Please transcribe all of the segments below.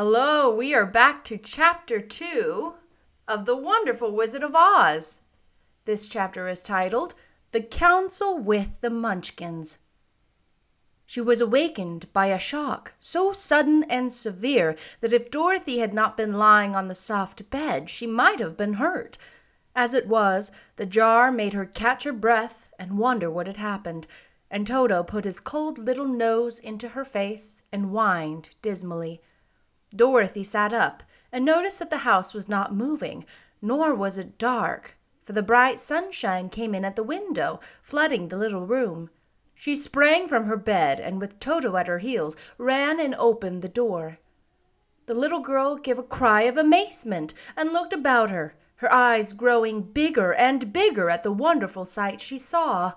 Hello, we are back to chapter 2 of The Wonderful Wizard of Oz. This chapter is titled The Council with the Munchkins. She was awakened by a shock so sudden and severe that if Dorothy had not been lying on the soft bed, she might have been hurt. As it was, the jar made her catch her breath and wonder what had happened, and Toto put his cold little nose into her face and whined dismally. Dorothy sat up and noticed that the house was not moving, nor was it dark, for the bright sunshine came in at the window, flooding the little room. She sprang from her bed and, with Toto at her heels, ran and opened the door. The little girl gave a cry of amazement and looked about her, her eyes growing bigger and bigger at the wonderful sight she saw.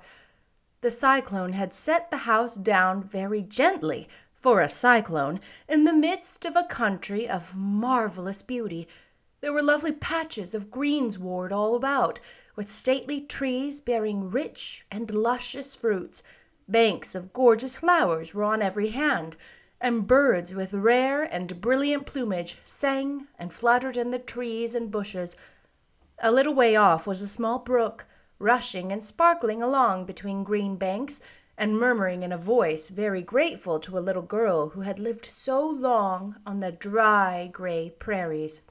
The cyclone had set the house down very gently, for a cyclone, in the midst of a country of marvelous beauty. There were lovely patches of greensward all about, with stately trees bearing rich and luscious fruits. Banks of gorgeous flowers were on every hand, and birds with rare and brilliant plumage sang and fluttered in the trees and bushes. A little way off was a small brook, rushing and sparkling along between green banks and murmuring in a voice very grateful to a little girl who had lived so long on the dry, gray prairies.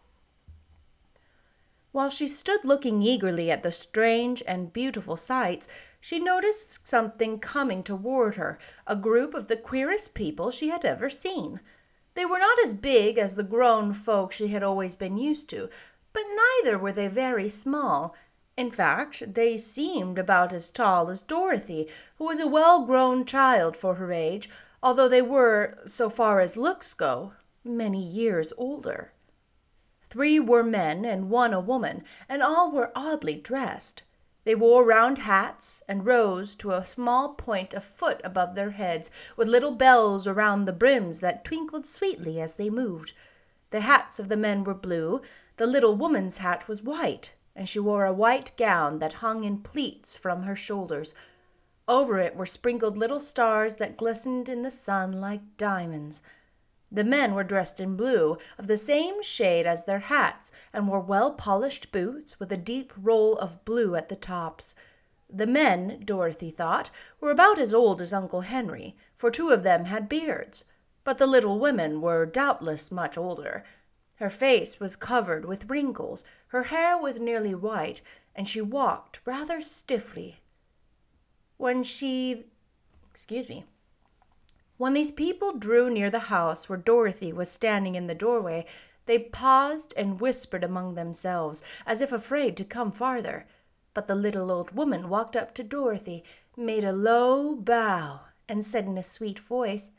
While she stood looking eagerly at the strange and beautiful sights, she noticed something coming toward her, a group of the queerest people she had ever seen. They were not as big as the grown folk she had always been used to, but neither were they very small, in fact, they seemed about as tall as Dorothy, who was a well grown child for her age, although they were, so far as looks go, many years older. Three were men and one a woman, and all were oddly dressed. They wore round hats and rose to a small point a foot above their heads, with little bells around the brims that twinkled sweetly as they moved. The hats of the men were blue, the little woman's hat was white, and she wore a white gown that hung in pleats from her shoulders. Over it were sprinkled little stars that glistened in the sun like diamonds. The men were dressed in blue, of the same shade as their hats, and wore well polished boots with a deep roll of blue at the tops. The men, Dorothy thought, were about as old as Uncle Henry, for two of them had beards, but the little women were doubtless much older. Her face was covered with wrinkles, her hair was nearly white, and she walked rather stiffly. When she. Excuse me. When these people drew near the house where Dorothy was standing in the doorway, they paused and whispered among themselves, as if afraid to come farther. But the little old woman walked up to Dorothy, made a low bow, and said in a sweet voice,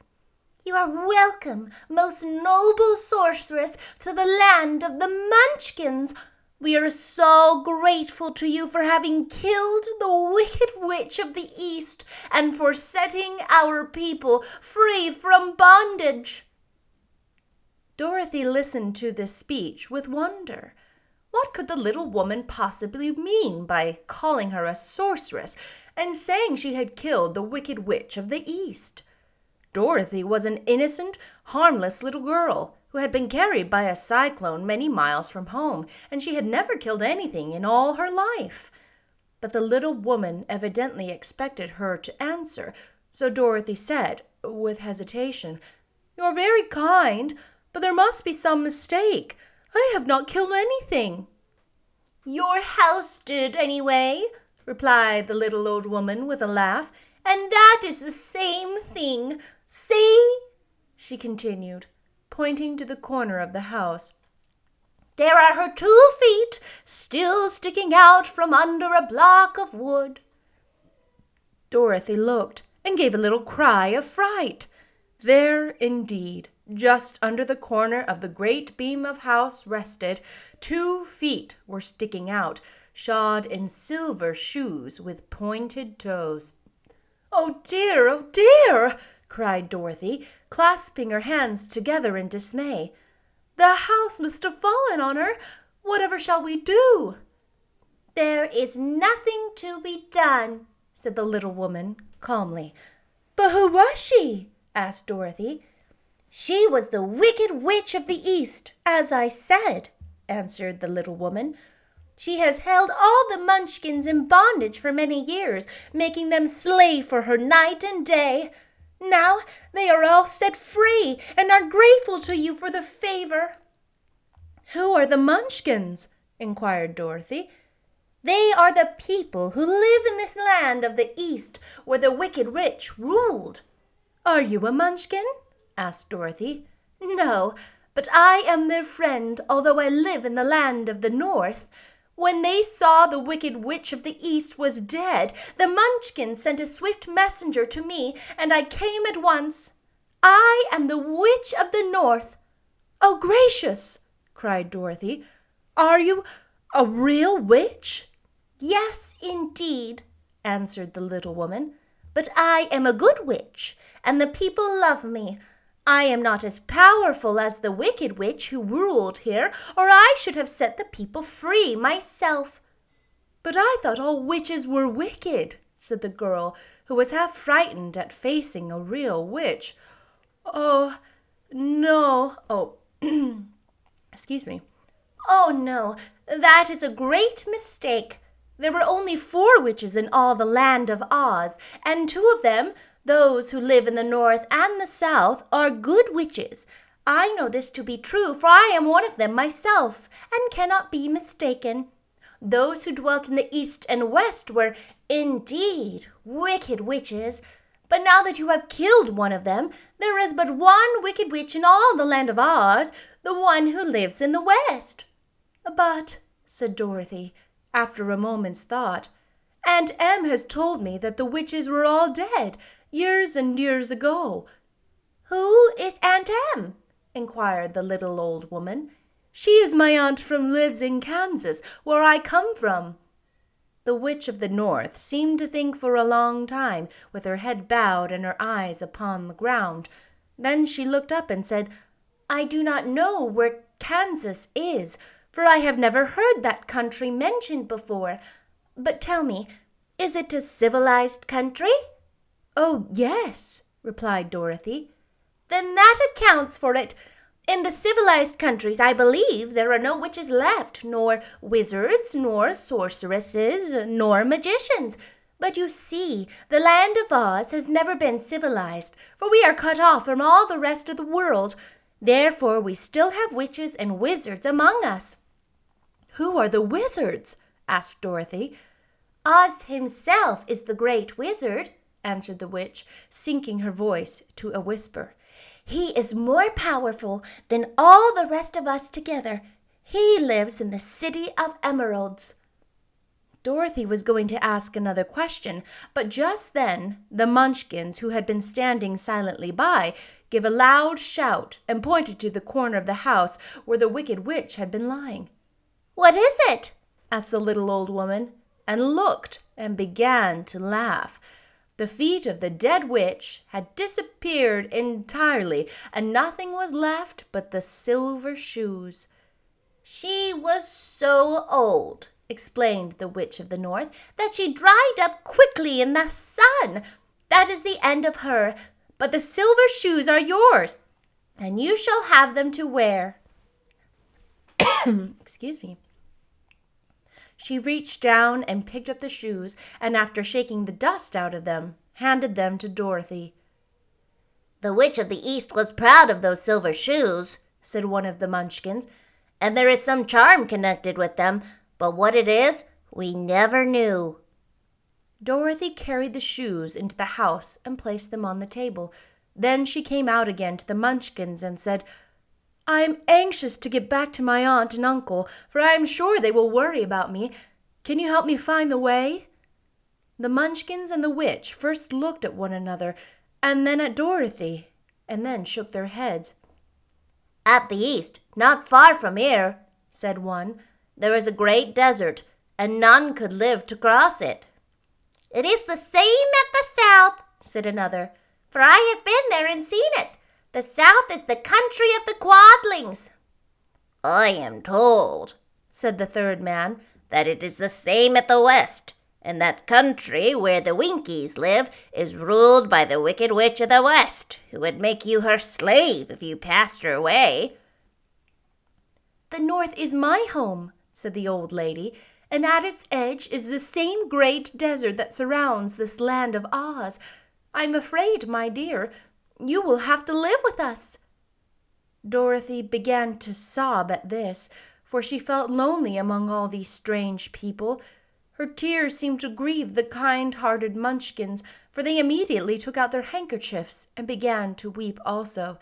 you are welcome, most noble sorceress, to the land of the Munchkins. We are so grateful to you for having killed the wicked witch of the East and for setting our people free from bondage. Dorothy listened to this speech with wonder. What could the little woman possibly mean by calling her a sorceress and saying she had killed the wicked witch of the East? Dorothy was an innocent, harmless little girl who had been carried by a cyclone many miles from home, and she had never killed anything in all her life. But the little woman evidently expected her to answer, so Dorothy said, with hesitation, You're very kind, but there must be some mistake. I have not killed anything. Your house did, anyway, replied the little old woman with a laugh, and that is the same thing. See, she continued, pointing to the corner of the house. There are her two feet still sticking out from under a block of wood. Dorothy looked and gave a little cry of fright. There, indeed, just under the corner of the great beam of house rested, two feet were sticking out, shod in silver shoes with pointed toes. Oh dear, oh dear! Cried Dorothy, clasping her hands together in dismay. The house must have fallen on her. Whatever shall we do? There is nothing to be done, said the little woman calmly. But who was she? asked Dorothy. She was the wicked witch of the East, as I said, answered the little woman. She has held all the Munchkins in bondage for many years, making them slave for her night and day. Now they are all set free and are grateful to you for the favor. Who are the Munchkins? inquired Dorothy. They are the people who live in this land of the East where the wicked witch ruled. Are you a Munchkin? asked Dorothy. No, but I am their friend, although I live in the land of the North. When they saw the wicked witch of the East was dead, the Munchkins sent a swift messenger to me, and I came at once. I am the witch of the North. Oh, gracious! cried Dorothy. Are you a real witch? Yes, indeed, answered the little woman. But I am a good witch, and the people love me. I am not as powerful as the wicked witch who ruled here, or I should have set the people free myself. But I thought all witches were wicked, said the girl, who was half frightened at facing a real witch. Oh, no. Oh, excuse me. Oh, no, that is a great mistake. There were only four witches in all the land of Oz, and two of them, those who live in the north and the south, are good witches. I know this to be true, for I am one of them myself, and cannot be mistaken. Those who dwelt in the east and west were indeed wicked witches. But now that you have killed one of them, there is but one wicked witch in all the land of Oz, the one who lives in the west. But, said Dorothy, after a moment's thought, Aunt Em has told me that the witches were all dead years and years ago. Who is Aunt Em? inquired the little old woman. She is my aunt from lives in Kansas, where I come from. The witch of the north seemed to think for a long time, with her head bowed and her eyes upon the ground. Then she looked up and said, I do not know where Kansas is, for I have never heard that country mentioned before. But tell me, is it a civilized country? Oh, yes, replied Dorothy. Then that accounts for it. In the civilized countries, I believe, there are no witches left, nor wizards, nor sorceresses, nor magicians. But you see, the land of Oz has never been civilized, for we are cut off from all the rest of the world. Therefore, we still have witches and wizards among us. Who are the wizards? Asked Dorothy. Oz himself is the great wizard, answered the witch, sinking her voice to a whisper. He is more powerful than all the rest of us together. He lives in the city of emeralds. Dorothy was going to ask another question, but just then the Munchkins, who had been standing silently by, gave a loud shout and pointed to the corner of the house where the wicked witch had been lying. What is it? Asked the little old woman, and looked and began to laugh. The feet of the dead witch had disappeared entirely, and nothing was left but the silver shoes. She was so old, explained the witch of the north, that she dried up quickly in the sun. That is the end of her. But the silver shoes are yours, and you shall have them to wear. Excuse me. She reached down and picked up the shoes, and after shaking the dust out of them, handed them to Dorothy. The Witch of the East was proud of those silver shoes, said one of the Munchkins, and there is some charm connected with them, but what it is, we never knew. Dorothy carried the shoes into the house and placed them on the table. Then she came out again to the Munchkins and said, I am anxious to get back to my aunt and uncle, for I am sure they will worry about me. Can you help me find the way? The Munchkins and the witch first looked at one another, and then at Dorothy, and then shook their heads. At the east, not far from here, said one, there is a great desert, and none could live to cross it. It is the same at the south, said another, for I have been there and seen it. The south is the country of the Quadlings. I am told, said the third man, that it is the same at the west, and that country where the Winkies live is ruled by the Wicked Witch of the West, who would make you her slave if you passed her way. The North is my home, said the old lady, and at its edge is the same great desert that surrounds this land of Oz. I'm afraid, my dear, you will have to live with us. Dorothy began to sob at this, for she felt lonely among all these strange people her tears seemed to grieve the kind hearted Munchkins, for they immediately took out their handkerchiefs and began to weep also.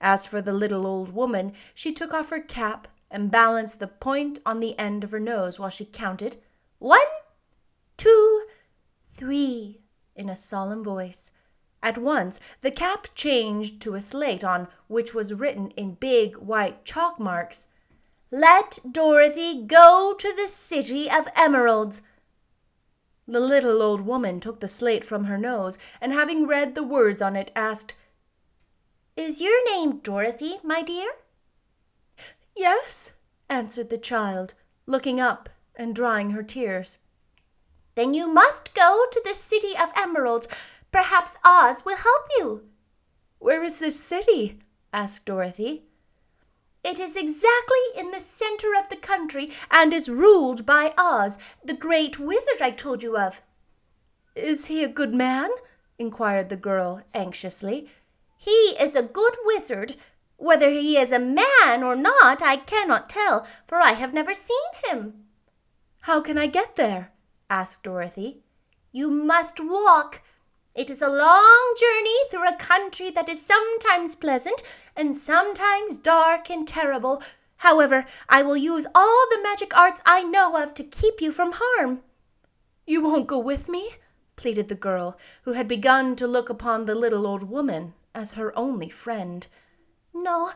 As for the little old woman, she took off her cap and balanced the point on the end of her nose while she counted one, two, three in a solemn voice. At once the cap changed to a slate on which was written in big white chalk marks let Dorothy go to the City of Emeralds. The little old woman took the slate from her nose, and having read the words on it, asked, Is your name Dorothy, my dear? Yes, answered the child, looking up and drying her tears. Then you must go to the City of Emeralds. Perhaps Oz will help you. Where is this city? asked Dorothy. It is exactly in the center of the country and is ruled by Oz, the great wizard I told you of. Is he a good man? inquired the girl anxiously. He is a good wizard. Whether he is a man or not, I cannot tell, for I have never seen him. How can I get there? asked Dorothy. You must walk. It is a long journey through a country that is sometimes pleasant and sometimes dark and terrible. However, I will use all the magic arts I know of to keep you from harm. You won't go with me? pleaded the girl, who had begun to look upon the little old woman as her only friend. No,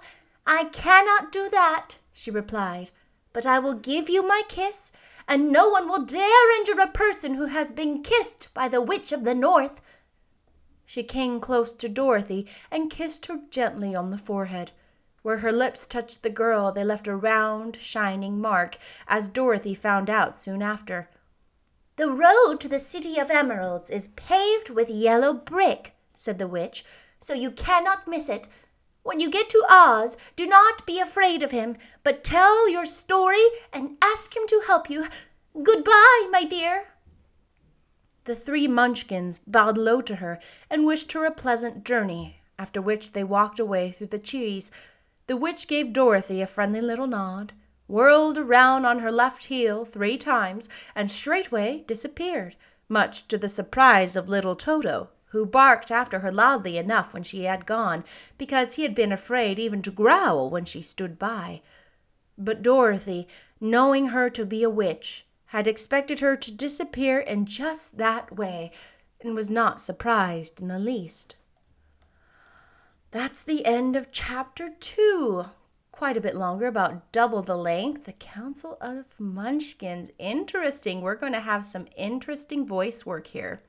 I cannot do that, she replied. But I will give you my kiss, and no one will dare injure a person who has been kissed by the Witch of the North. She came close to Dorothy and kissed her gently on the forehead. Where her lips touched the girl, they left a round, shining mark, as Dorothy found out soon after. The road to the City of Emeralds is paved with yellow brick, said the witch, so you cannot miss it. When you get to Oz, do not be afraid of him, but tell your story and ask him to help you. Goodbye, my dear. The three Munchkins bowed low to her and wished her a pleasant journey, after which they walked away through the trees. The witch gave Dorothy a friendly little nod, whirled around on her left heel three times, and straightway disappeared, much to the surprise of little Toto, who barked after her loudly enough when she had gone, because he had been afraid even to growl when she stood by. But Dorothy, knowing her to be a witch, had expected her to disappear in just that way and was not surprised in the least. That's the end of chapter two. Quite a bit longer, about double the length. The Council of Munchkins. Interesting. We're going to have some interesting voice work here.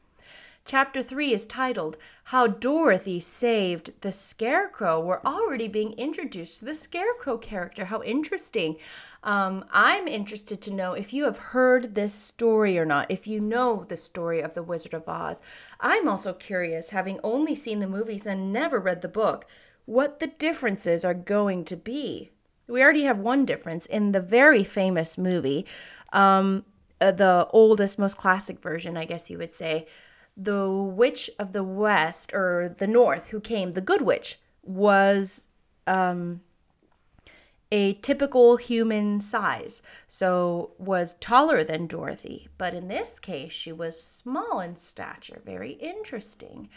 Chapter 3 is titled How Dorothy Saved the Scarecrow. We're already being introduced to the Scarecrow character. How interesting. Um, I'm interested to know if you have heard this story or not, if you know the story of The Wizard of Oz. I'm also curious, having only seen the movies and never read the book, what the differences are going to be. We already have one difference in the very famous movie, um, uh, the oldest, most classic version, I guess you would say the witch of the west or the north who came, the good witch, was um, a typical human size, so was taller than Dorothy. But in this case, she was small in stature. Very interesting.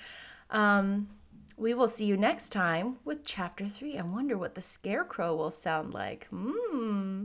Um, we will see you next time with chapter three. I wonder what the scarecrow will sound like. Hmm.